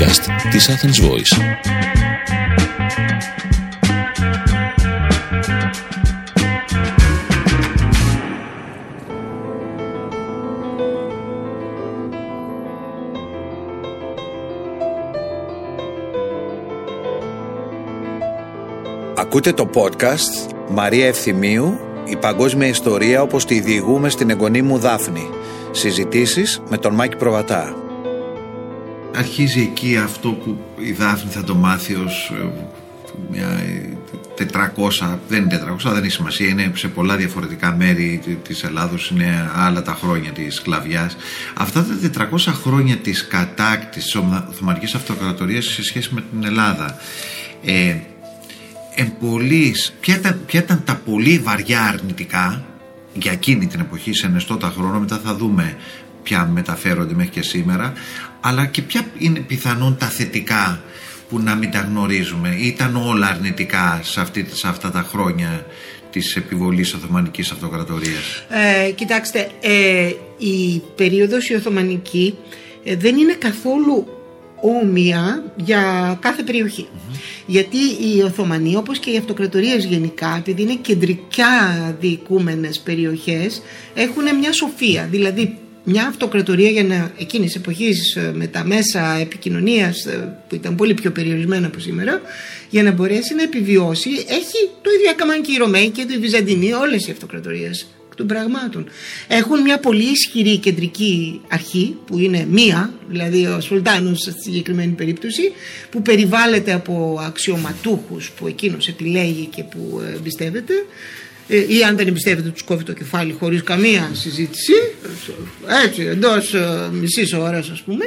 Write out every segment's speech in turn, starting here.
podcast της Athens Voice. Ακούτε το podcast Μαρία Ευθυμίου «Η παγκόσμια ιστορία όπως τη διηγούμε στην εγγονή μου Δάφνη». Συζητήσεις με τον Μάκη Προβατά. Αρχίζει εκεί αυτό που η Δάφνη θα το μάθει ως ε, μια 400, δεν είναι 400, δεν έχει σημασία, είναι σε πολλά διαφορετικά μέρη της Ελλάδος, είναι άλλα τα χρόνια της σκλαβιάς. Αυτά τα 400 χρόνια της κατάκτησης της Οθωμανικής Αυτοκρατορίας σε σχέση με την Ελλάδα. Ε, εμπολής, ποια, ήταν, ποια ήταν τα πολύ βαριά αρνητικά για εκείνη την εποχή σε νεστότα χρόνο μετά θα δούμε ποια μεταφέρονται μέχρι και σήμερα αλλά και ποια είναι πιθανόν τα θετικά που να μην τα γνωρίζουμε. Ήταν όλα αρνητικά σε, αυτή, σε αυτά τα χρόνια της επιβολής Οθωμανικής Αυτοκρατορίας. Ε, Κοιτάξτε, ε, η περίοδος η Οθωμανική ε, δεν είναι καθόλου όμοια για κάθε Γιατί οι Οθωμανοί όπως και οι αυτοκρατορίες γενικά επειδή είναι κεντρικά διοικούμενες περιοχές έχουν μια σοφία. Δηλαδή μια αυτοκρατορία για να εκείνης εποχής ε, με τα μέσα επικοινωνίας ε, που ήταν πολύ πιο περιορισμένα από σήμερα για να μπορέσει να επιβιώσει έχει το ίδιο έκαναν και οι Ρωμαίοι και οι Βυζαντινοί όλες οι αυτοκρατορίες των πραγμάτων. Έχουν μια πολύ ισχυρή κεντρική αρχή που είναι μία, δηλαδή ο Σουλτάνος στη συγκεκριμένη περίπτωση, που περιβάλλεται από αξιωματούχους που εκείνος επιλέγει και που εμπιστεύεται ε, ή αν δεν εμπιστεύεται τους κόβει το κεφάλι χωρίς καμία συζήτηση. Έτσι εντός ε, μισής ώρας ας πούμε.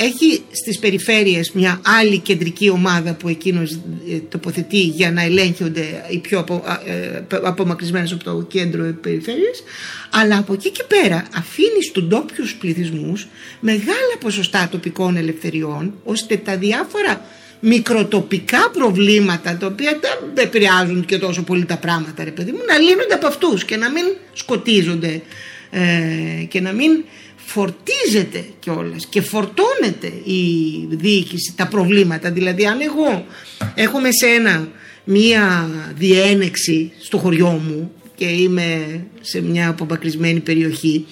Έχει στις περιφέρειες μια άλλη κεντρική ομάδα που εκείνος ε, τοποθετεί για να ελέγχονται οι πιο απο, ε, απομακρυσμένες από το κέντρο περιφέρειες. Αλλά από εκεί και πέρα αφήνει στους ντόπιους πληθυσμούς μεγάλα ποσοστά τοπικών ελευθεριών ώστε τα διάφορα μικροτοπικά προβλήματα τα οποία δεν επηρεάζουν και τόσο πολύ τα πράγματα ρε παιδί μου να λύνονται από αυτούς και να μην σκοτίζονται ε, και να μην φορτίζεται κιόλας και φορτώνεται η διοίκηση τα προβλήματα. Δηλαδή αν εγώ έχω με σένα μία διένεξη στο χωριό μου και είμαι σε μια απομακρυσμένη περιοχή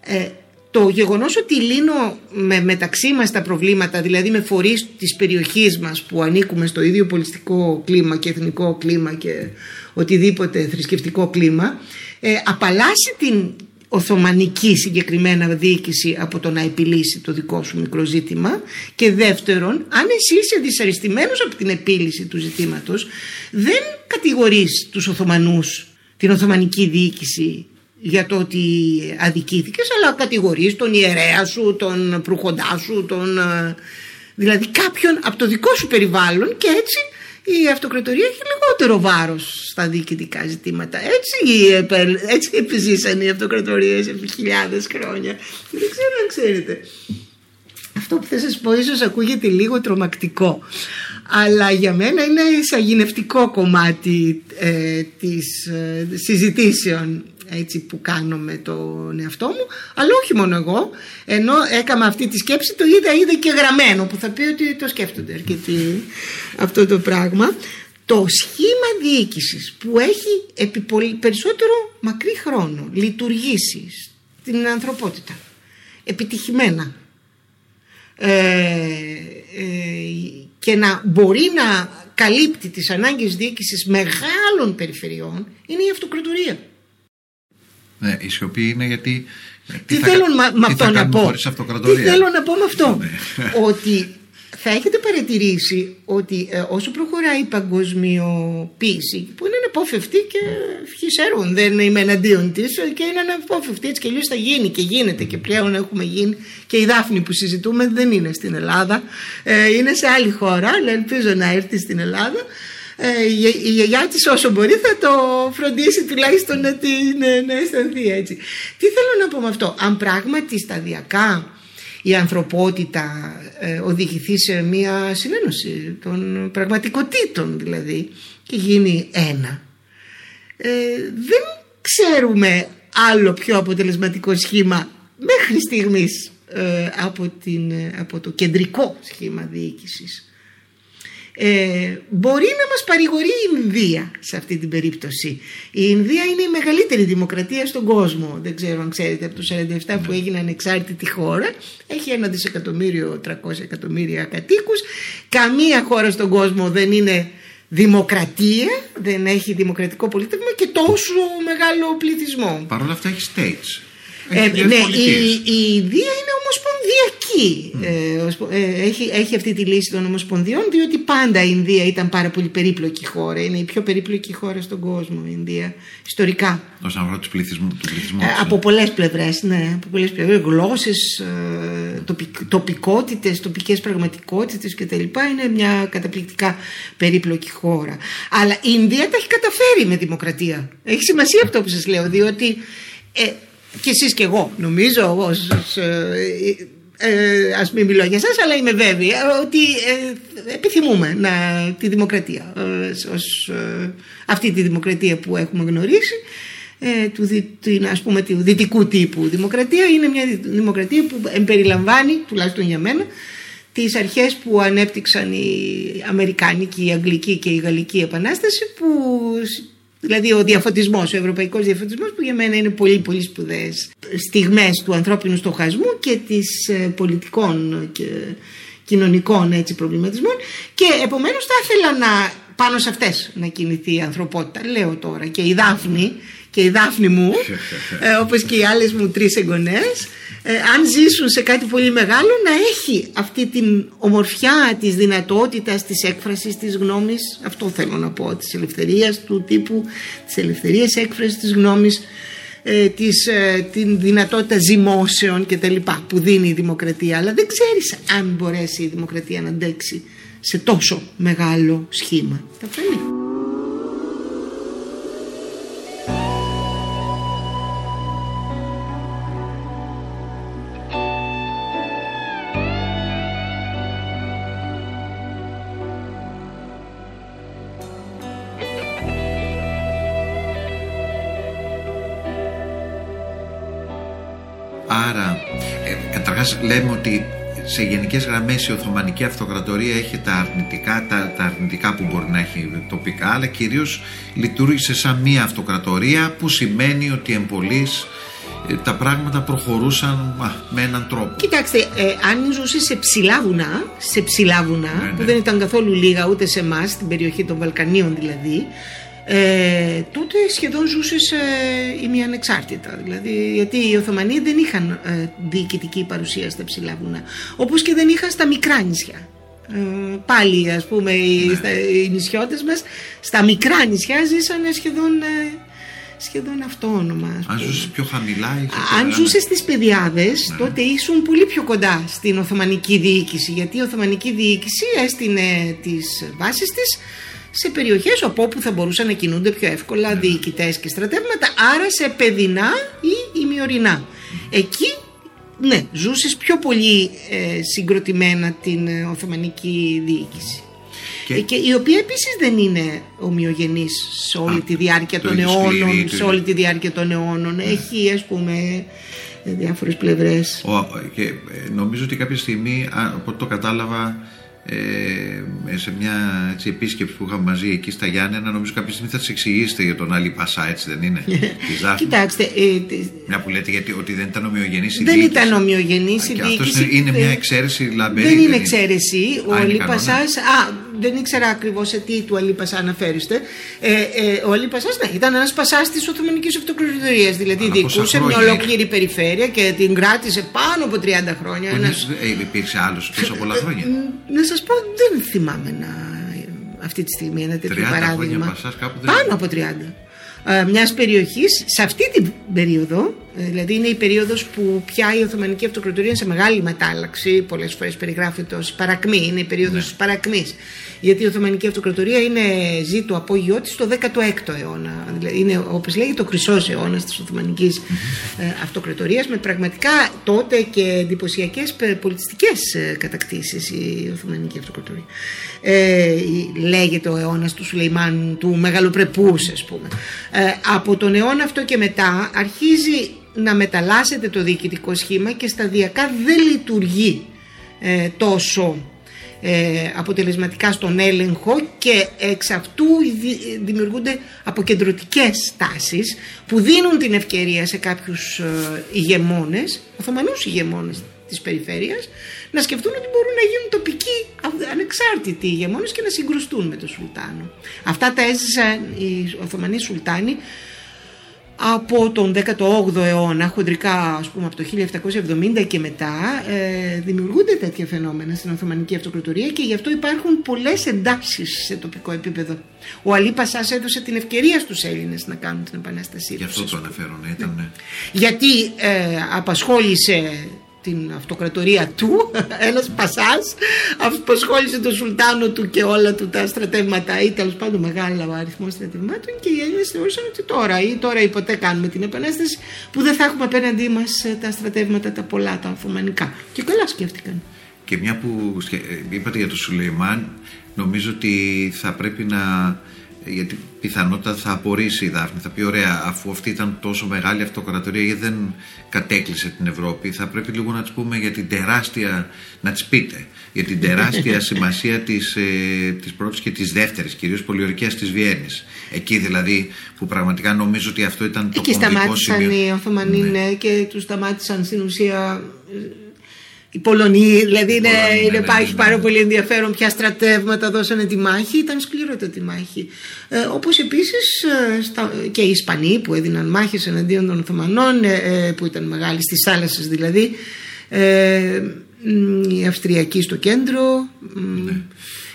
ε, το γεγονός ότι λύνω με, μεταξύ μας τα προβλήματα, δηλαδή με φορείς της περιοχής μας που ανήκουμε στο ίδιο πολιτιστικό κλίμα και εθνικό κλίμα και οτιδήποτε θρησκευτικό κλίμα, ε, απαλλάσσει την Οθωμανική συγκεκριμένα διοίκηση από το να επιλύσει το δικό σου μικρό ζήτημα και δεύτερον αν εσύ είσαι δυσαρεστημένος από την επίλυση του ζητήματος δεν κατηγορείς τους Οθωμανούς την Οθωμανική διοίκηση για το ότι αδικήθηκες αλλά κατηγορείς τον ιερέα σου, τον προχοντά σου, τον, ε, δηλαδή κάποιον από το δικό σου περιβάλλον και έτσι η αυτοκρατορία έχει λιγότερο βάρος στα διοικητικά ζητήματα. Έτσι, έτσι επιζήσαν οι αυτοκρατορίες επί χιλιάδες χρόνια. Δεν ξέρω αν ξέρετε. Αυτό που θα σας πω ίσως ακούγεται λίγο τρομακτικό αλλά για μένα είναι εισαγηνευτικό κομμάτι ε, της ε, συζητήσεων έτσι που κάνω με τον εαυτό μου αλλά όχι μόνο εγώ. Ενώ έκανα αυτή τη σκέψη το είδα είδα και γραμμένο που θα πει ότι το σκέφτονται αρκετοί αυτό το πράγμα. Το σχήμα διοίκησης που έχει επί περισσότερο μακρύ χρόνο λειτουργήσει στην ανθρωπότητα. Επιτυχημένα. Ε, ε, και να μπορεί να καλύπτει τις ανάγκες διοίκησης μεγάλων περιφερειών είναι η αυτοκρατορία. Ναι, η σιωπή είναι γιατί. Τι, θέλω με αυτό να πω; Τι θέλω να πω με αυτό; Ναι. ότι θα έχετε παρατηρήσει ότι ε, όσο προχωράει η παγκοσμιοποίηση, που είναι αναπόφευκτη και ευχής έργων, δεν είμαι εναντίον της και είναι αναπόφευκτη, έτσι και αλλιώς θα γίνει και γίνεται και πλέον έχουμε γίνει. Και η Δάφνη που συζητούμε δεν είναι στην Ελλάδα, ε, είναι σε άλλη χώρα, αλλά ελπίζω να έρθει στην Ελλάδα ε, η γιαγιά της όσο μπορεί θα το φροντίσει τουλάχιστον να, την, ε, να αισθανθεί έτσι. Τι θέλω να πω με αυτό; Αν πράγματι σταδιακά η ανθρωπότητα ε, οδηγηθεί σε μια συνένωση των πραγματικότητων δηλαδή και γίνει ένα ε, δεν ξέρουμε άλλο πιο αποτελεσματικό σχήμα μέχρι στιγμής ε, από, την, από το κεντρικό σχήμα διοίκησης. Ε, μπορεί να μας παρηγορεί η Ινδία σε αυτή την περίπτωση. Η Ινδία είναι η μεγαλύτερη δημοκρατία στον κόσμο. Δεν ξέρω αν ξέρετε από το 47 που έγινε ανεξάρτητη χώρα. Έχει ένα δισεκατομμύριο, 300 εκατομμύρια κατοίκους. Καμία χώρα στον κόσμο δεν είναι δημοκρατία, δεν έχει δημοκρατικό πολίτευμα και τόσο μεγάλο πληθυσμό. Παρ' όλα αυτά έχει states. Ε, Έχει ναι, διάφορες η, πολιτείες. η Ινδία είναι ομοσπονδιακή. Ε, οσπο- ε, έχει, έχει αυτή τη λύση των ομοσπονδιών, διότι πάντα η Ινδία ήταν πάρα πολύ περίπλοκη χώρα. Είναι η πιο περίπλοκη χώρα στον κόσμο, η Ινδία, ιστορικά. Όσον αφορά τους πληθυσμού, του πληθυσμού. Ε, της, από πολλές πλευρές, ναι, από πολλές πλευρές, γλώσσες, ε, τοπικ, τοπικότητες, τοπικές πραγματικότητες κτλ. Είναι μια καταπληκτικά περίπλοκη χώρα. Αλλά η Ινδία τα έχει καταφέρει με δημοκρατία. Έχει σημασία αυτό που σας λέω, διότι ε, και εσείς και εγώ νομίζω, ως, ως, ε, ε, ας μην μιλώ για σας, αλλά είμαι βέβαιη ε, ότι ε, επιθυμούμε να, τη δημοκρατία, ε, ως, ε, αυτή τη δημοκρατία που έχουμε γνωρίσει ε, του, δι- την, ας πούμε, του δυτικού τύπου δημοκρατία. Είναι μια δι- δημοκρατία που εμπεριλαμβάνει, τουλάχιστον για μένα, τις αρχές που ανέπτυξαν η Αμερικάνικη, η Αγγλική και η Γαλλική Επανάσταση που δηλαδή ο διαφωτισμός, ο ευρωπαϊκός διαφωτισμός που για μένα είναι πολύ πολύ σπουδαίες στιγμές του ανθρώπινου στοχασμού και της ε, πολιτικών και κοινωνικών έτσι, προβληματισμών. Και επομένως θα ήθελα να πάνω σε αυτές να κινηθεί η ανθρωπότητα λέω τώρα και η Δάφνη και η Δάφνη μου ε, όπως και οι άλλες μου τρεις εγγονές ε, αν ζήσουν σε κάτι πολύ μεγάλο να έχει αυτή την ομορφιά της δυνατότητας της έκφρασης της γνώμης. Αυτό θέλω να πω της ελευθερίας του τύπου της ελευθερίας έκφρασης της γνώμης ε, της, ε, την δυνατότητα ζυμώσεων και τα λοιπά που δίνει η δημοκρατία. Αλλά δεν ξέρεις αν μπορέσει η δημοκρατία να αντέξει σε τόσο μεγάλο σχήμα. Τα καταρχάς λέμε ότι σε γενικές γραμμές η Οθωμανική Αυτοκρατορία έχει τα αρνητικά, τα, τα αρνητικά που μπορεί να έχει τοπικά, αλλά κυρίως λειτουργήσε σαν μία αυτοκρατορία που σημαίνει ότι εμπολής ε, τα πράγματα προχωρούσαν α, με έναν τρόπο. Κοιτάξτε, ε, αν ζούσε σε ψηλά βουνά, σε ψηλά βουνά, Ναι, που ναι. δεν ήταν καθόλου λίγα ούτε σε εμάς, στην περιοχή των Βαλκανίων δηλαδή, ε, τότε σχεδόν ζούσε ε, ημιανεξάρτητα. Δηλαδή, γιατί οι Οθωμανοί δεν είχαν ε, διοικητική παρουσία στα ψηλά βουνά. Όπως και δεν είχαν στα μικρά νησιά. Ε, πάλι ας πούμε οι, Ναι. στα, οι νησιώτες μας στα μικρά νησιά ζήσανε σχεδόν, ε, σχεδόν αυτόνομα. ας Αν πούμε. ζούσες πιο χαμηλά, είχες Αν περάσει. ζούσες στις Πεδιάδες τότε ήσουν πολύ πιο κοντά στην Οθωμανική διοίκηση γιατί η Οθωμανική διοίκηση έστεινε τις βάσεις της σε περιοχές από όπου θα μπορούσαν να κινούνται πιο εύκολα διοικητές και στρατεύματα άρα σε παιδινά ή ημιορεινά. Εκεί ναι, ζούσες πιο πολύ ε, συγκροτημένα την ε, Οθωμανική διοίκηση. Και- Ε, Και η οποία επίσης δεν είναι ομοιογενής σε όλη Α, τη διάρκεια το των ίδιο αιώνων, σκληρή, το σε όλη ίδιο. τη διάρκεια των αιώνων. Έχει ας πούμε διάφορες πλευρές. Ο, και ε, νομίζω ότι κάποια στιγμή, α, από ό,τι το κατάλαβα, ε, σε μια έτσι, επίσκεψη που είχαμε μαζί εκεί στα Γιάννενα, νομίζω κάποια στιγμή θα σα εξηγήσετε για τον Άλλη Πασά, έτσι δεν είναι; Τη Δάφνη. Κοιτάξτε, ε, τε- Μια που λέτε γιατί, ότι δεν ήταν ομοιογενής η δεν διοίκηση. ήταν ομοιογενής η Και αυτός διοίκηση. είναι, είναι Ε, μια εξαίρεση λαμπερή. Δεν είναι εξαίρεση. Ο Α, είναι Αλή κανόνας. Πασάς, α, δεν ήξερα ακριβώς σε τι του Αλή Πασά αναφέρεστε. Ε, ε, ο Αλή Πασάς, ναι, ήταν ένας πασάς της Οθωμανικής Αυτοκρατορίας. Δηλαδή Αλλά πόσα διοικούσε μια χρόνια ολόκληρη περιφέρεια και την κράτησε πάνω από 30 χρόνια. Που Ένας- είναι- ε, υπήρξε άλλος τόσα πολλά χρόνια. Μ, Να σας πω, δεν θυμάμαι να, αυτή τη στιγμή ένα τέτοιο 30 χρόνια παράδειγμα. Πασάς κάπου δεν- Πάνω από 30. Ε, μιας περιοχής, σε αυτή την περίοδο, ε, δηλαδή είναι η περίοδος που πια η Οθωμανική Αυτοκρατορία είναι σε μεγάλη μετάλλαξη, πολλές φορές περιγράφεται ως παρακμή, είναι η περίοδος Ναι. της παρακμής. Γιατί η Οθωμανική Αυτοκρατορία είναι, ζει το απόγειό της το 16ο αιώνα. Δηλαδή είναι, όπως λέγει, το χρυσός αιώνας της Οθωμανικής ε, Αυτοκρατορίας με πραγματικά τότε και εντυπωσιακές πολιτιστικές ε, κατακτήσεις η Οθωμανική Αυτοκρατορία. Ε, η- λέγεται ο αιώνας του Σουλεϊμάν, του μεγαλοπρεπούς ας πούμε. Ε, από τον αιώνα αυτό και μετά αρχίζει να μεταλλάσσεται το διοικητικό σχήμα και σταδιακά δεν λειτουργεί ε, τόσο ε, αποτελεσματικά στον έλεγχο και εξ αυτού δημιουργούνται αποκεντρωτικές τάσεις που δίνουν την ευκαιρία σε κάποιους ε, ηγεμόνες, Οθωμανούς ηγεμόνες της περιφέρειας να σκεφτούν ότι μπορούν να γίνουν τοπικοί ανεξάρτητοι ηγεμόνες και να συγκρουστούν με τον Σουλτάνο. Αυτά τα έζησαν οι Οθωμανοί Σουλτάνοι από τον 18ο αιώνα, χοντρικά ας πούμε από το 1770 και μετά, ε, δημιουργούνται τέτοια φαινόμενα στην Οθωμανική Αυτοκρατορία και γι' αυτό υπάρχουν πολλές εντάσεις σε τοπικό επίπεδο. Ο Αλή Πασάς έδωσε την ευκαιρία στους Έλληνες να κάνουν την επανάστασή Γι' αυτό το αναφέρω, ναι, ήταν. Ναι. Γιατί ε, απασχόλησε την αυτοκρατορία του, ένας πασάς απασχόλησε τον Σουλτάνο του και όλα του τα στρατεύματα ή τέλος πάντων μεγάλο αριθμό στρατευμάτων και οι Έλληνες θεώρησαν ότι τώρα ή τώρα ή ποτέ κάνουμε την επανάσταση που δεν θα έχουμε απέναντί μας ε, τα στρατεύματα τα πολλά, τα αφομανικά. Και καλά σκέφτηκαν. Και μια που ε, είπατε για τον Σουλεϊμάν, νομίζω ότι θα πρέπει να γιατί πιθανότατα θα απορρίσει η Δάφνη. Θα πει: Ωραία, αφού αυτή ήταν τόσο μεγάλη αυτοκρατορία, γιατί δεν κατέκλυσε την Ευρώπη, θα πρέπει λίγο να της πούμε για την τεράστια. να της πείτε για την τεράστια σημασία της ε, της πρώτης και της δεύτερης, κυρίως πολιορκίας της Βιέννης. Εκεί δηλαδή που πραγματικά νομίζω ότι αυτό ήταν το Εκεί σταμάτησαν οι Οθωμανοί ναι. ναι. και τους σταμάτησαν στην ουσία οι Πολωνοί, δηλαδή είναι, Πολωνοί, είναι, ναι, υπάρχει ναι, πάρα πολύ ενδιαφέρον ποια στρατεύματα δώσανε τη μάχη, ήταν σκληρότητα τη μάχη. Ε, όπως επίσης ε, και οι Ισπανοί που έδιναν μάχες εναντίον των Οθωμανών, ε, ε, που ήταν μεγάλοι στις θάλασσες δηλαδή, ε, οι Αυστριακοί στο κέντρο ναι.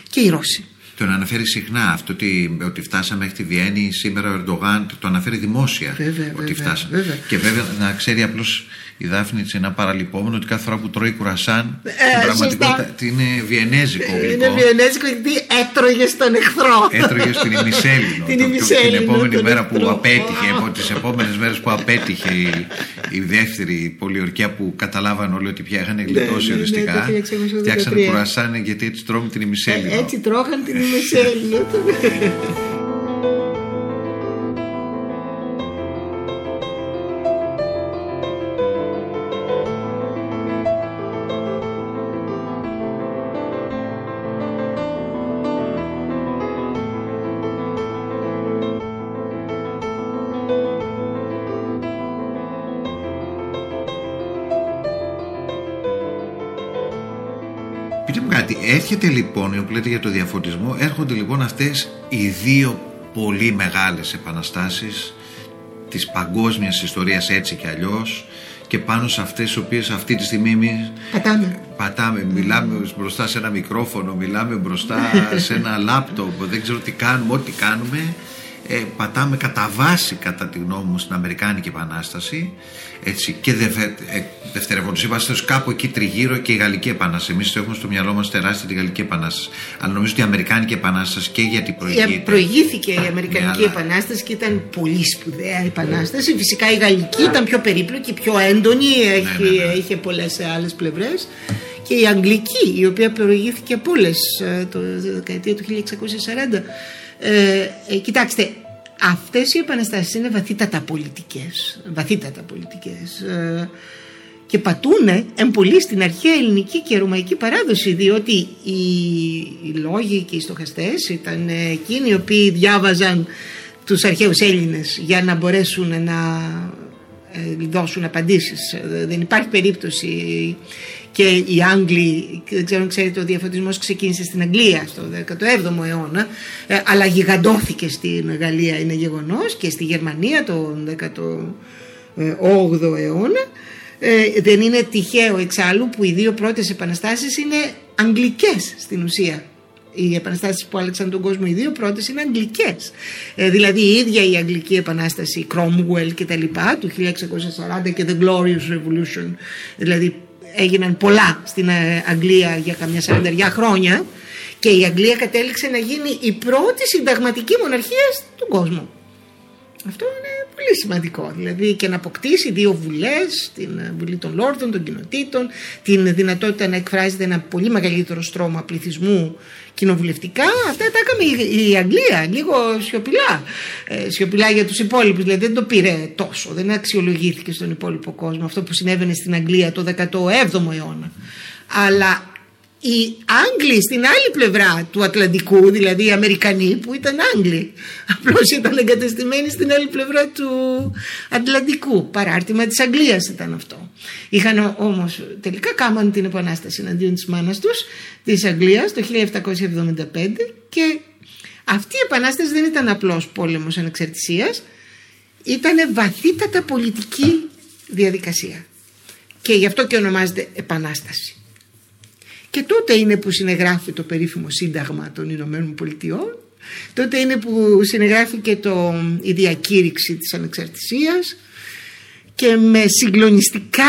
και οι Ρώσοι. Τον αναφέρει συχνά αυτό ότι, ότι φτάσαμε μέχρι τη Βιέννη σήμερα ο Ερντογάν, το αναφέρει δημόσια βέβαια, ότι βέβαια, φτάσαμε. Βέβαια. Και βέβαια να ξέρει απλώς η Δάφνη είναι ένα παραλυπόμενο ότι κάθε φορά που τρώει κουρασάν ε, στην πραγματικότητα είναι βιενέζικο γλυκό. Είναι βιενέζικο γιατί έτρωγε στον εχθρό. Έτρωγε στην ημισέλινο. την, ημισέλινο, την επόμενη μέρα που απέτυχε, από τις επόμενες μέρες που απέτυχε η, η δεύτερη πολιορκία που καταλάβαν όλοι ότι πια είχαν ναι, γλιτώσει ναι, ναι, οριστικά. Φτιάξαν κουρασάν γιατί έτσι τρώμε την ημισέλινο. Ε, έτσι τρώγαν την ημισέλινο. Έρχεται λοιπόν, που λέτε για το διαφωτισμό, έρχονται λοιπόν αυτές οι δύο πολύ μεγάλες επαναστάσεις της παγκόσμιας ιστορίας έτσι και αλλιώς και πάνω σε αυτές τις οποίες αυτή τη στιγμή εμείς πατάμε, πατάμε. Μιλάμε μπροστά σε ένα μικρόφωνο, μιλάμε μπροστά σε ένα λάπτοπ, δεν ξέρω τι κάνουμε, ό,τι κάνουμε ε, πατάμε κατά βάση κατά τη γνώμη μου στην Αμερικάνικη Επανάσταση έτσι, και δε, ε, δευτερευόντως. Είμαστε κάπου εκεί τριγύρω και η Γαλλική Επανάσταση. Εμείς το έχουμε στο μυαλό μας τεράστια τη Γαλλική Επανάσταση. Αλλά νομίζω ότι η Αμερικάνικη Επανάσταση και γιατί προηγήθηκε προηγήθηκε η Αμερικανική ναι, Επανάσταση και ήταν πολύ σπουδαία Επανάσταση. Φυσικά η Γαλλική ήταν πιο περίπλοκη πιο έντονη ναι, έχει, ναι, ναι, είχε πολλές άλλες πλευρές. Και η Αγγλική η οποία προηγήθηκε από όλες ε, το δεκαετία του 1640 ε, ε, κοιτάξτε, αυτές οι επαναστάσεις είναι βαθύτατα πολιτικές, βαθύτατα πολιτικές ε, και πατούνε εμπολί στην αρχαία ελληνική και ρωμαϊκή παράδοση διότι οι, οι λόγοι και οι στοχαστές ήταν εκείνοι οι οποίοι διάβαζαν τους αρχαίους Έλληνες για να μπορέσουν να ε, δώσουν απαντήσεις. Δεν υπάρχει περίπτωση και οι Άγγλοι, δεν ξέρω αν ξέρετε, ο διαφωτισμός ξεκίνησε στην Αγγλία στο 17ο αιώνα, ε, αλλά γιγαντώθηκε στην Γαλλία είναι γεγονός και στη Γερμανία το 18ο αιώνα. Ε, δεν είναι τυχαίο εξάλλου που οι δύο πρώτες επαναστάσεις είναι αγγλικές στην ουσία οι επαναστάσεις που άλλαξαν τον κόσμο οι δύο πρώτες είναι αγγλικές ε, δηλαδή η ίδια η αγγλική επανάσταση Cromwell και τα λοιπά του 1640 και The Glorious Revolution δηλαδή έγιναν πολλά στην ε, Αγγλία για καμιά σαρανταριά χρόνια και η Αγγλία κατέληξε να γίνει η πρώτη συνταγματική μοναρχία στον κόσμο. Αυτό είναι Πολύ σημαντικό. Δηλαδή και να αποκτήσει δύο βουλές, την Βουλή των Λόρδων, των Κοινοτήτων, την δυνατότητα να εκφράζεται ένα πολύ μεγαλύτερο στρώμα πληθυσμού κοινοβουλευτικά. Αυτά τα έκαμε η, Αγγλία, λίγο σιωπηλά. Ε, σιωπηλά για τους υπόλοιπους. Δηλαδή δεν το πήρε τόσο, δεν αξιολογήθηκε στον υπόλοιπο κόσμο αυτό που συνέβαινε στην Αγγλία το 17ο αιώνα. Αλλά οι Άγγλοι στην άλλη πλευρά του Ατλαντικού, δηλαδή οι Αμερικανοί που ήταν Άγγλοι, απλώς ήταν εγκατεστημένοι στην άλλη πλευρά του Ατλαντικού. Παράρτημα της Αγγλίας ήταν αυτό. Είχαν όμως τελικά κάμαν την επανάσταση εναντίον της μάνας τους, της Αγγλίας το 1775 και αυτή η επανάσταση δεν ήταν απλώς πόλεμος ανεξαρτησίας, ήταν βαθύτατα πολιτική διαδικασία. Και γι' αυτό και ονομάζεται επανάσταση. Και τότε είναι που συνεγράφει το περίφημο Σύνταγμα των Ηνωμένων Πολιτειών. Τότε είναι που συνεγράφει το, η διακήρυξη της ανεξαρτησίας και με συγκλονιστικά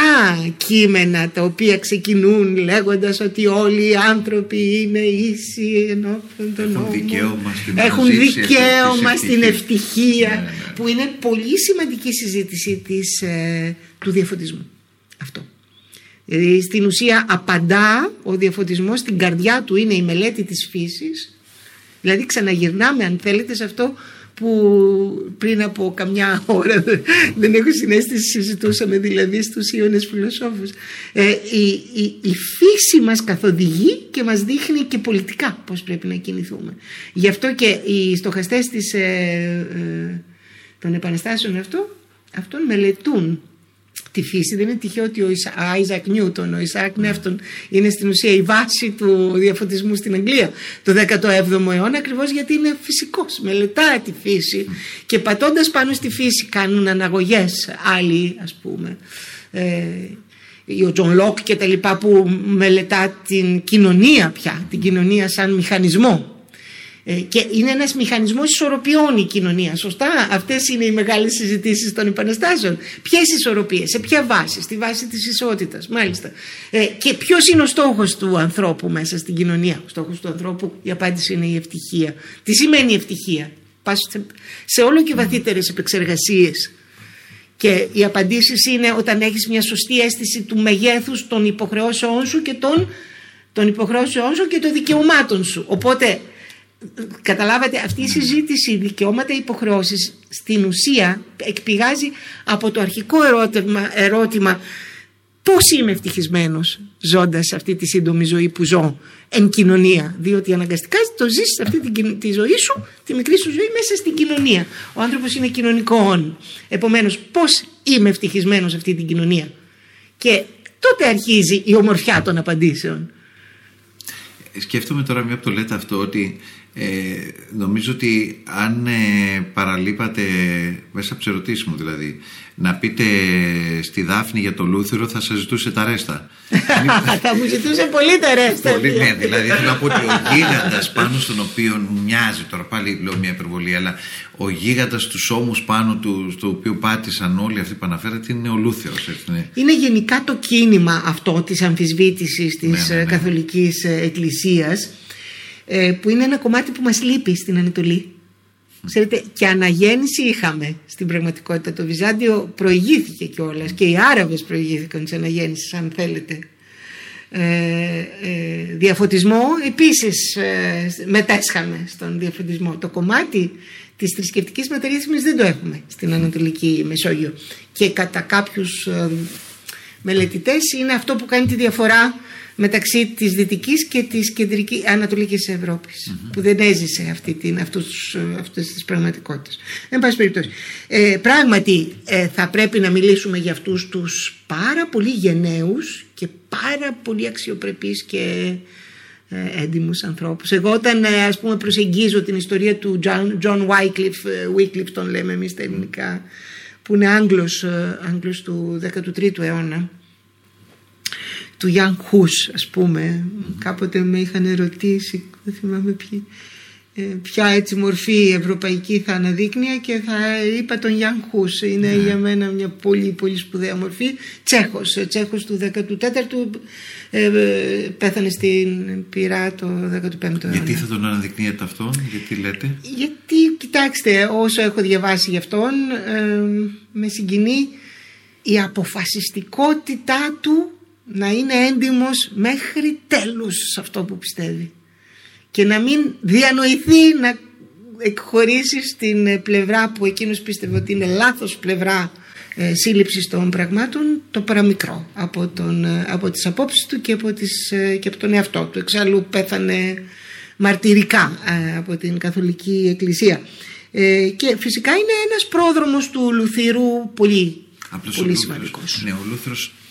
κείμενα τα οποία ξεκινούν λέγοντας ότι όλοι οι άνθρωποι είναι ίσοι ενώπιον των νόμων. Δικαίωμα στην Έχουν δικαίωμα στην ευτυχία ναι, ναι. που είναι πολύ σημαντική συζήτηση της, ε, του διαφωτισμού. Αυτό. Δηλαδή στην ουσία απαντά ο διαφωτισμός στην καρδιά του είναι η μελέτη της φύσης. Δηλαδή ξαναγυρνάμε αν θέλετε σε αυτό που πριν από καμιά ώρα δεν έχω συνέστηση συζητούσαμε δηλαδή στους Ιώνες φιλοσόφους. Ε, η, η, η, φύση μας καθοδηγεί και μας δείχνει και πολιτικά πώς πρέπει να κινηθούμε. Γι' αυτό και οι στοχαστές της, ε, ε, των επαναστάσεων αυτό, αυτών μελετούν τη φύση. Δεν είναι τυχαίο ότι ο Άιζακ Νιούτον, ο Ισάκ Νεύτον είναι στην ουσία η βάση του διαφωτισμού στην Αγγλία το 17ο αιώνα ακριβώς γιατί είναι φυσικός, μελετά τη φύση και πατώντας πάνω στη φύση κάνουν αναγωγές άλλοι ας πούμε. Ε, ο Τζον Λόκ και τα λοιπά που μελετά την κοινωνία πια, την κοινωνία σαν μηχανισμό ε, και είναι ένας μηχανισμός ισορροπιών η κοινωνία. Σωστά, αυτές είναι οι μεγάλες συζητήσεις των επαναστάσεων. Ποιες ισορροπίες, σε ποια βάση, στη βάση της ισότητας, μάλιστα. Ε, και ποιος είναι ο στόχος του ανθρώπου μέσα στην κοινωνία; Ο στόχος του ανθρώπου, η απάντηση είναι η ευτυχία. Τι σημαίνει ευτυχία; Πας σε, όλο και βαθύτερες επεξεργασίες και οι απαντήσεις είναι όταν έχεις μια σωστή αίσθηση του μεγέθους των υποχρεώσεών σου και των, των υποχρεώσεών σου και των δικαιωμάτων σου. Οπότε Καταλάβατε αυτή η συζήτηση δικαιώματα υποχρεώσεις στην ουσία εκπηγάζει από το αρχικό ερώτημα, ερώτημα πώς είμαι ευτυχισμένος ζώντας αυτή τη σύντομη ζωή που ζω εν κοινωνία. Διότι αναγκαστικά το ζεις αυτή τη, τη ζωή σου τη μικρή σου ζωή μέσα στην κοινωνία. Ο άνθρωπος είναι κοινωνικό επομένως πώς είμαι ευτυχισμένος αυτή την κοινωνία. Και τότε αρχίζει η ομορφιά των απαντήσεων. Σκέφτομαι τώρα μια που το λέτε αυτό ότι ε, νομίζω ότι αν ε, παραλείπατε μέσα από τις ερωτήσεις μου δηλαδή να πείτε στη Δάφνη για το Λούθηρο θα σας ζητούσε τα ρέστα θα μου ζητούσε πολύ τα ρέστα πολύ ναι δηλαδή θέλω να πω ότι ο γίγαντας πάνω στον οποίο μοιάζει τώρα πάλι λέω μια υπερβολή αλλά ο γίγαντας στους ώμους πάνω του στο οποίο πάτησαν όλοι αυτοί που αναφέρατε είναι ο Λούθηρος ναι. είναι γενικά το κίνημα αυτό της αμφισβήτησης της ναι, ναι, ναι. καθολικής ε, εκκλησίας ε, που είναι ένα κομμάτι που μας λείπει στην Ανατολή. Ξέρετε, και αναγέννηση είχαμε στην πραγματικότητα. Το Βυζάντιο προηγήθηκε κιόλας και οι Άραβες προηγήθηκαν της αναγέννησης, αν θέλετε. Ε, ε, διαφωτισμό επίσης ε, μετέσχαμε στον διαφωτισμό. Το κομμάτι της θρησκευτικής μεταρρύθμισης δεν το έχουμε στην Ανατολική Μεσόγειο. Και κατά κάποιους ε, μελετητές είναι αυτό που κάνει τη διαφορά μεταξύ της Δυτικής και της κεντρικής Ανατολικής που δεν έζησε αυτή την, αυτούς, αυτές τις πραγματικότητες. Εν πάση περιπτώσει. Ε, πράγματι ε, θα πρέπει να μιλήσουμε για αυτούς τους πάρα πολύ γενναίους και πάρα πολύ αξιοπρεπείς και ε, έντιμους ανθρώπους. Εγώ όταν ε, ας πούμε προσεγγίζω την ιστορία του John, John Wycliffe, ε, Wycliffe τον λέμε εμείς τα ελληνικά, που είναι Άγγλος, Άγγλος του 13ου αιώνα, του Γιάν Χούς ας πούμε. Κάποτε με είχαν ερωτήσει δεν θυμάμαι ποιοι ε, ποια έτσι μορφή ευρωπαϊκή θα αναδείκνυα και θα είπα τον Γιάν Χούς είναι ναι. για μένα μια πολύ πολύ σπουδαία μορφή. Τσέχος, ε, Τσέχος του 14ου ε, πέθανε στην πυρά το 15ο αιώνα. Γιατί θα τον αναδεικνύεται αυτό, γιατί λέτε; Γιατί κοιτάξτε, όσο έχω διαβάσει γι' αυτόν, ε, με συγκινεί η αποφασιστικότητά του να είναι έντιμος μέχρι τέλους σε αυτό που πιστεύει και να μην διανοηθεί να εκχωρήσεις στην πλευρά που εκείνος πίστευε ότι είναι λάθος πλευρά ε, σύλληψης των πραγμάτων το παραμικρό από, τον, ε, από τις απόψεις του και από, τις, ε, και από τον εαυτό του. Εξάλλου πέθανε μαρτυρικά ε, από την Καθολική Εκκλησία. Ε, και φυσικά είναι ένας πρόδρομος του Λουθήρου πολύ, Απλώς πολύ ο Λούθηρος- σημαντικός. Ναι, ο Λούθηρος ε,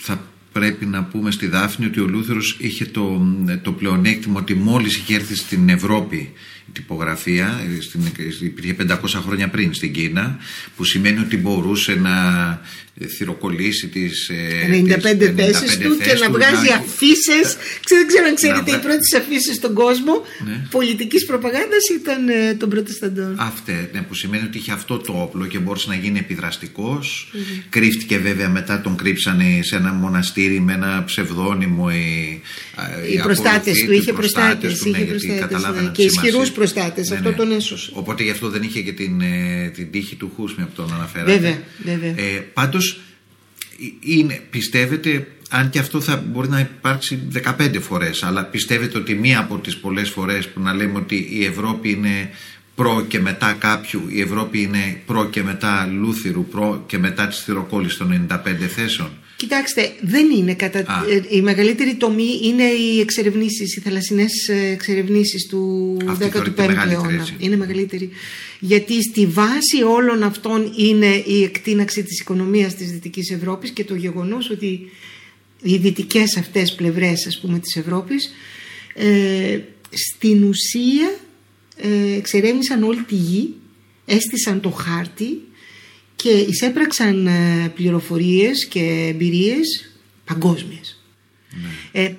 θα πρέπει να πούμε στη Δάφνη ότι ο Λούθηρος είχε το, το πλεονέκτημα ότι μόλις είχε έρθει στην Ευρώπη η τυπογραφία, ε, στην, υπήρχε 500 χρόνια πριν στην Κίνα, που σημαίνει ότι μπορούσε να ε, θυροκολλήσει τις, ε, 95 τις θέσεις του και θέσεις να του, βγάζει να- αφήσει. Δεν ξέρω αν ξέρετε, Να οι βγα- πρώτες αφήσει στον κόσμο Ναι. πολιτικής προπαγάνδας ήταν ε, των Προτεσταντών. Αυτέ, ναι, που σημαίνει ότι είχε αυτό το όπλο και μπορούσε να γίνει επιδραστικός. Κρύφτηκε βέβαια μετά, τον κρύψανε σε ένα μοναστήρι με ένα ψευδόνυμο. Οι, Οι προστάτες του, είχε προστάτες, του, ναι, είχε γιατί προστάτες, καταλάβαιναν ναι, τη και σημασία. Ισχυρούς προστάτες, αυτό τον έσωσε. Οπότε γι' αυτό δεν είχε και την, ε, την τύχη του Χούσμια που τον αναφέρατε. Βέβαια, βέβαια. Ε, πάντως, ε, είναι, πιστεύετε, αν και αυτό θα μπορεί να υπάρξει 15 φορές, αλλά πιστεύετε ότι μία από τις πολλές φορές που να λέμε ότι η Ευρώπη είναι προ και μετά κάποιου, η Ευρώπη είναι προ και μετά Λούθυρου, προ και μετά της θυροκόλλησης των 95 θέσεων. Κοιτάξτε, δεν είναι κατά. Α. ε, Η μεγαλύτερη τομή είναι οι εξερευνήσεις, οι θαλασσινές εξερευνήσεις του Αυτή θεωρείται 15ου μεγαλύτερη, αιώνα. έτσι. Είναι μεγαλύτερη. Γιατί στη βάση όλων αυτών είναι η εκτείναξη της οικονομίας της Δυτικής Ευρώπης και το γεγονός ότι οι δυτικές αυτές πλευρές ας πούμε της Ευρώπης ε, στην ουσία ε, εξερεύνησαν όλη τη γη, έστησαν το χάρτη και εισέπραξαν ε, πληροφορίες και εμπειρίες παγκόσμιες. Ε, ε,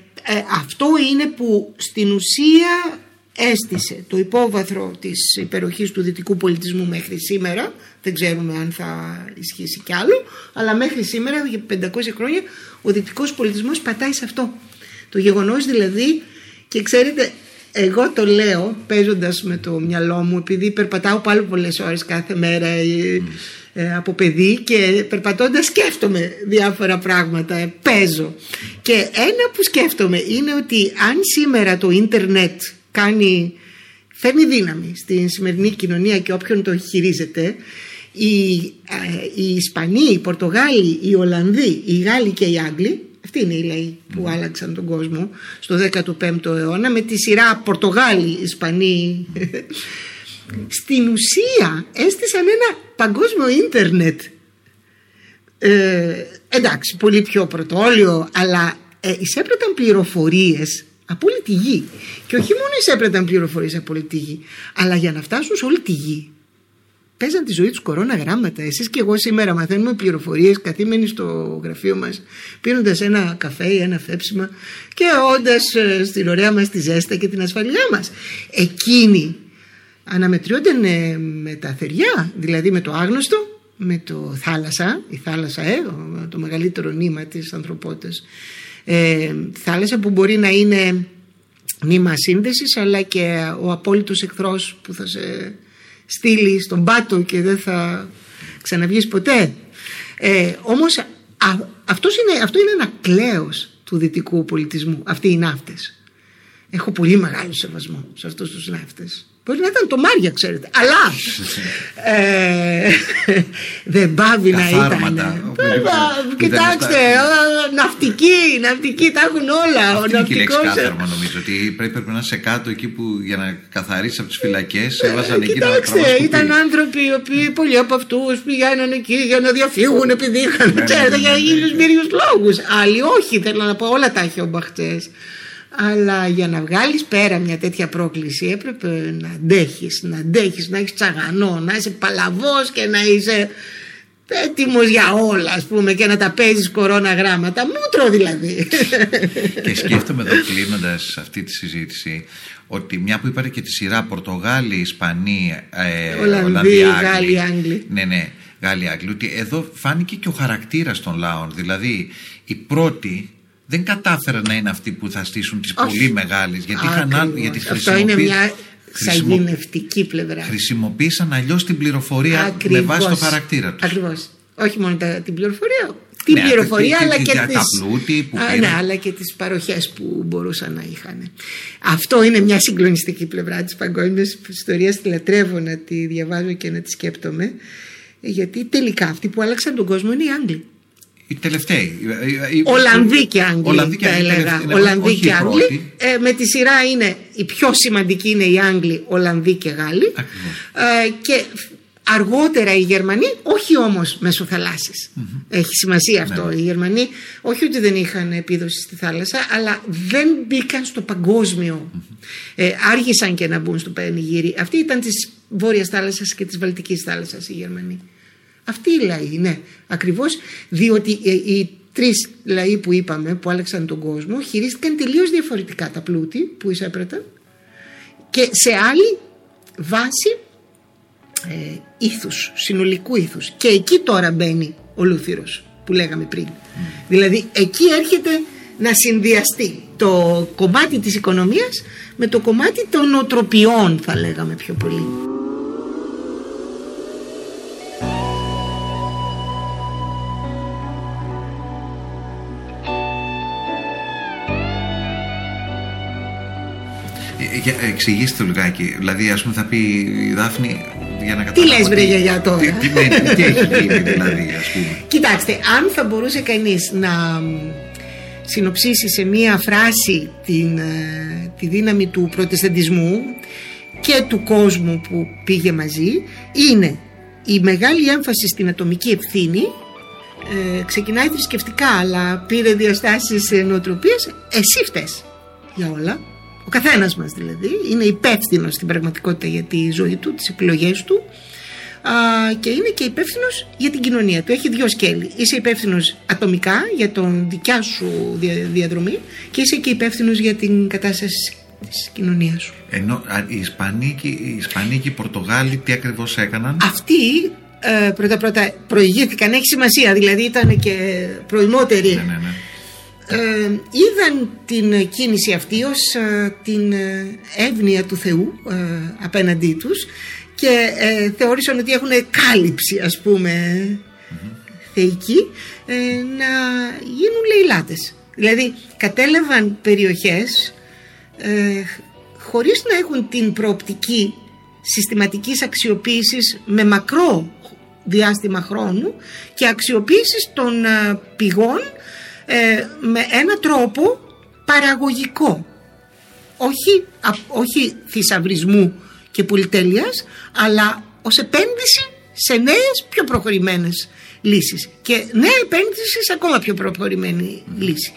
αυτό είναι που στην ουσία έστησε το υπόβαθρο της υπεροχής του δυτικού πολιτισμού μέχρι σήμερα. Δεν ξέρουμε αν θα ισχύσει κι άλλο αλλά μέχρι σήμερα για 500 χρόνια ο δυτικός πολιτισμός πατάει σε αυτό. Το γεγονός δηλαδή και ξέρετε εγώ το λέω παίζοντας με το μυαλό μου επειδή περπατάω πάρα πολλές ώρες κάθε μέρα ε, ε, από παιδί και περπατώντας σκέφτομαι διάφορα πράγματα, ε, παίζω. Και ένα που σκέφτομαι είναι ότι αν σήμερα το ίντερνετ κάνει, φέρνει δύναμη στην σημερινή κοινωνία και όποιον το χειρίζεται, οι, ε, οι Ισπανοί, οι Πορτογάλοι, οι Ολλανδοί, οι Γάλλοι και οι Άγγλοι αυτοί είναι οι λαοί που άλλαξαν τον κόσμο στο 15ο αιώνα με τη σειρά Πορτογάλοι, Ισπανοί στην ουσία έστησαν ένα παγκόσμιο ίντερνετ. Ε, εντάξει πολύ πιο πρωτόλιο αλλά ε, εισέπραταν πληροφορίες από όλη τη γη. Και όχι μόνο εισέπραταν πληροφορίες από όλη τη γη αλλά για να φτάσουν σε όλη τη γη. Παίζαν τη ζωή τους κορώνα γράμματα. Εσείς και εγώ σήμερα μαθαίνουμε πληροφορίες καθήμενοι στο γραφείο μας πίνοντας ένα καφέ ή ένα φέψιμα και όντας ε, στην ωραία μας τη ζέστα και την ασφαλειά μας. Εκείνοι αναμετριόνται ε, με τα θεριά, δηλαδή με το άγνωστο, με το θάλασσα, η θάλασσα, ε, το μεγαλύτερο νήμα της ανθρωπότητας. Ε, θάλασσα που μπορεί να είναι νήμα σύνδεσης αλλά και ο απόλυτος εχθρός που θα σε στείλει στον πάτο και δεν θα ξαναβγείς ποτέ. Ε, όμως α, αυτός είναι, αυτό είναι ένα κλαίος του δυτικού πολιτισμού, αυτοί οι ναύτες. Έχω πολύ μεγάλο σεβασμό σε αυτούς τους ναύτες. Μπορεί να ήταν το Μάρια, ξέρετε. Αλλά ε, δεν πάβει να ήταν. Καθάρματα. Βέβαια, Που κοιτάξτε, δεν ε, ναυτικοί, ναυτικοί τα έχουν όλα. Ο Αυτή είναι και η λέξη ναυτικός, ε, κάθαρμα νομίζω ότι πρέπει, πρέπει να είσαι κάτω εκεί που για να καθαρίσει από τις φυλακές έβαζαν εκεί να Ε, Κοιτάξτε, να ήταν άνθρωποι οι οποίοι πολλοί από αυτούς πηγαίναν εκεί για να διαφύγουν επειδή είχαν, ναι, ξέρετε, ναι, για ναι, ναι. ίδιου μύριου λόγους. Άλλοι όχι, θέλω να πω, όλα τα είχε ο Μπαχτσές. Αλλά για να βγάλεις πέρα μια τέτοια πρόκληση έπρεπε να αντέχεις, να αντέχεις, να έχεις τσαγανό, να είσαι παλαβός και να είσαι έτοιμος για όλα ας πούμε και να τα παίζεις κορώνα γράμματα. Μούτρο δηλαδή. Και σκέφτομαι εδώ κλείνοντας αυτή τη συζήτηση ότι μια που είπατε και τη σειρά Πορτογάλοι, Ισπανοί, ε, Ολλανδοί, Γάλλοι, Άγγλοι. Ναι, ναι, Γάλλοι, Άγγλοι. Ότι εδώ φάνηκε και ο χαρακτήρας των λαών. Δηλαδή, οι πρώτοι δεν κατάφεραν να είναι αυτοί που θα στήσουν τις Όχι. πολύ μεγάλες. Γιατί, είχαν, Ακριβώς. άλλο- γιατί Αυτό είναι χρησιμοποίησαν- μια Χρησιμο- σαγηνευτική πλευρά. Χρησιμοποίησαν αλλιώς την πληροφορία με βάση το χαρακτήρα τους. Ακριβώς. Όχι μόνο τα, την πληροφορία, την Ναι, πληροφορία τη- τη- αλλά τη- και τα τις, πλούτη που Α, πήραν. ναι, αλλά και τις παροχές που μπορούσαν να είχαν. Αυτό είναι μια συγκλονιστική πλευρά της παγκόσμιας ιστορίας. Τη λατρεύω να τη διαβάζω και να τη σκέπτομαι. Γιατί τελικά αυτοί που άλλαξαν τον κόσμο είναι οι Άγγλοι. Οι τελευταίοι. οι- οι- Ολλανδοί και Άγγλοι Ολλανδοί και τα Άγγλοι έλεγα. τελευταίοι, ναι, Ολλανδοί όχι οι και Άγγλοι. πρώτοι. Ε, με τη σειρά είναι οι πιο σημαντικοί είναι οι Άγγλοι, Ολλανδοί και Γάλλοι. Ακριβώς. Ε, και αργότερα οι Γερμανοί, όχι όμως μέσω θαλάσσης. Έχει σημασία αυτό. Ναι. Οι Γερμανοί όχι ότι δεν είχαν επίδοση στη θάλασσα, αλλά δεν μπήκαν στο παγκόσμιο. Ε, άργησαν και να μπουν στο πανηγύρι. Αυτοί ήταν της Βόρειας θάλασσας και της Βαλτικής θάλασσας οι Γερμανοί. Αυτοί οι λαοί, ναι, ακριβώς διότι ε, οι τρεις λαοί που είπαμε που άλλαξαν τον κόσμο χειρίστηκαν τελείως διαφορετικά τα πλούτη που εισέπραταν και σε άλλη βάση ε, ήθους, συνολικού ήθους. Και εκεί τώρα μπαίνει ο Λούθυρος που λέγαμε πριν. Δηλαδή εκεί έρχεται να συνδυαστεί το κομμάτι της οικονομίας με το κομμάτι των νοοτροπιών θα λέγαμε πιο πολύ. Εξηγήστε το λιγάκι. Δηλαδή, ας πούμε, θα πει η Δάφνη για να Τι καταλάβω. λες, βρε, γιαγιά, τώρα; Τι, τι, ναι, τι έχει γίνει, δηλαδή, ας πούμε. Κοιτάξτε, αν θα μπορούσε κανείς να μ, συνοψίσει σε μία φράση την, ε, τη δύναμη του προτεσταντισμού και του κόσμου που πήγε μαζί είναι η μεγάλη έμφαση στην ατομική ευθύνη ε, ξεκινάει θρησκευτικά αλλά πήρε διαστάσεις ε, νοοτροπίες εσύ φταίς για όλα ο καθένας μας δηλαδή είναι υπεύθυνος στην πραγματικότητα για τη ζωή του, τις επιλογές του α, και είναι και υπεύθυνος για την κοινωνία του. Έχει δύο σκέλη. Είσαι υπεύθυνος ατομικά για τον δικιά σου δια- διαδρομή και είσαι και υπεύθυνος για την κατάσταση της κοινωνίας σου. Ενώ α, οι Ισπανοί και οι, Ισπανοί και οι Πορτογάλοι τι ακριβώς έκαναν; Αυτοί ε, πρώτα πρώτα προηγήθηκαν, έχει σημασία, δηλαδή ήταν και προημότεροι. Ναι, ναι, ναι. Ε, είδαν την κίνηση αυτή ως ε, την ε, εύνοια του Θεού ε, απέναντί τους και ε, θεώρησαν ότι έχουν κάλυψη ας πούμε θεϊκή ε, να γίνουν λαιλάτες. Δηλαδή κατέλαβαν περιοχές ε, χωρίς να έχουν την προοπτική συστηματικής αξιοποίησης με μακρό διάστημα χρόνου και αξιοποίησης των ε, πηγών ε, με ένα τρόπο παραγωγικό. Όχι, α- όχι θησαυρισμού και πολυτέλειας αλλά ως επένδυση σε νέες πιο προχωρημένες λύσεις. Και νέα επένδυση σε ακόμα πιο προχωρημένη λύση.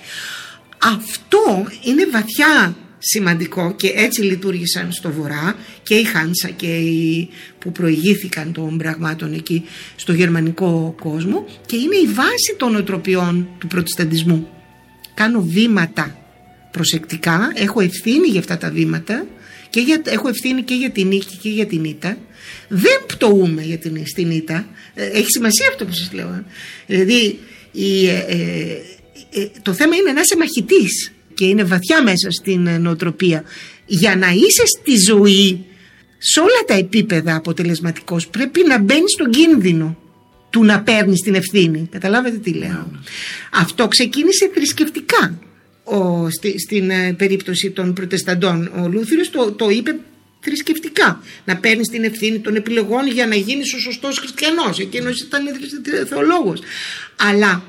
Αυτό είναι βαθιά σημαντικό και έτσι λειτουργήσαν στο βορρά και οι Χάνσα και οι που προηγήθηκαν των πραγμάτων εκεί στο γερμανικό κόσμο και είναι η βάση των οτροπιών του προτεσταντισμού. Κάνω βήματα προσεκτικά, έχω ευθύνη για αυτά τα βήματα και για, έχω ευθύνη και για την νίκη και για την ήττα. Δεν πτωούμε για την, στην ήττα. Ε, Έχει σημασία αυτό που σας λέω. Δηλαδή η, ε, ε, ε, το θέμα είναι να είσαι μαχητής και είναι βαθιά μέσα στην ε, νοοτροπία. Για να είσαι στη ζωή σε όλα τα επίπεδα αποτελεσματικός πρέπει να μπαίνεις στον κίνδυνο του να παίρνεις την ευθύνη. Καταλάβατε τι λέω. Αυτό ξεκίνησε θρησκευτικά ο, στη- στην ε, περίπτωση των προτεσταντών. Ο Λούθυρος το, το είπε θρησκευτικά. Να παίρνεις την ευθύνη των επιλογών για να γίνεις ο σωστός χριστιανός. Εκείνος ήταν θεολόγος. Αλλά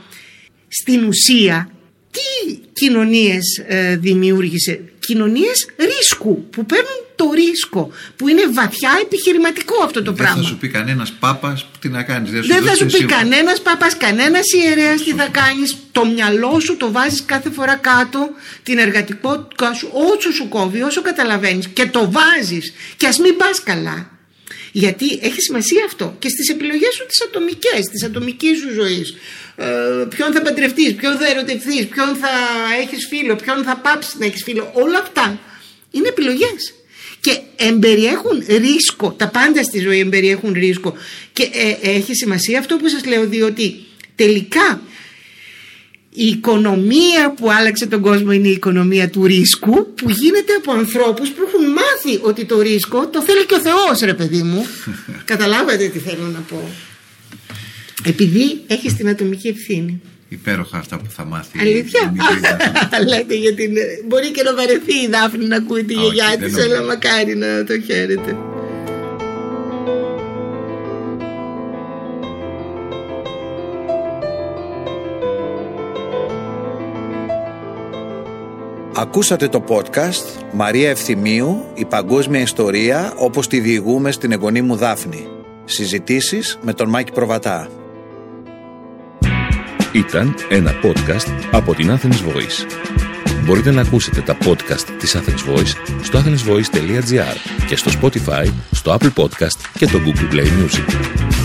στην ουσία τι κοινωνίες ε, δημιούργησε; Κοινωνίες ρίσκου που παίρνουν το ρίσκο που είναι βαθιά επιχειρηματικό αυτό το Δεν πράγμα θα σου πει κανένας πάπας τι να κάνεις. δεν θα σου πει κανένας παπά, κανένας ιερέας τι θα κάνεις. Το μυαλό σου το βάζεις κάθε φορά κάτω, την εργατικότητα σου, όσο σου κόβει, όσο καταλαβαίνεις και το βάζεις. Και ας μην πας καλά. Γιατί έχει σημασία αυτό και στις επιλογές σου τις ατομικές, τη ατομικής σου ζωής. Ε, ποιον θα παντρευτείς, ποιον θα ερωτευτεί, ποιον θα έχεις φίλο, ποιον θα πάψεις να έχεις φίλο. Όλα αυτά είναι επιλογές. Και εμπεριέχουν ρίσκο. Τα πάντα στη ζωή εμπεριέχουν ρίσκο. Και ε, έχει σημασία αυτό που σας λέω, διότι τελικά η οικονομία που άλλαξε τον κόσμο είναι η οικονομία του ρίσκου που γίνεται από ανθρώπους που έχουν μάθει ότι το ρίσκο το θέλει και ο Θεός ρε παιδί μου καταλάβατε τι θέλω να πω επειδή έχεις την ατομική ευθύνη Υπέροχα αυτά που θα μάθει. Αλήθεια; Λέτε για την. Μπορεί και να βαρεθεί η Δάφνη να ακούει τη γιαγιά της, αλλά μακάρι να το χαίρετε. Ακούσατε το podcast Μαρία Ευθυμίου, η παγκόσμια ιστορία όπως τη διηγούμε στην εγγονή μου Δάφνη. Συζητήσεις με τον Μάκη Προβατά. Ήταν ένα podcast από την Athens Voice. Μπορείτε να ακούσετε τα podcast της Athens Voice στο athensvoice.gr και στο Spotify, στο Apple Podcast και το Google Play Music.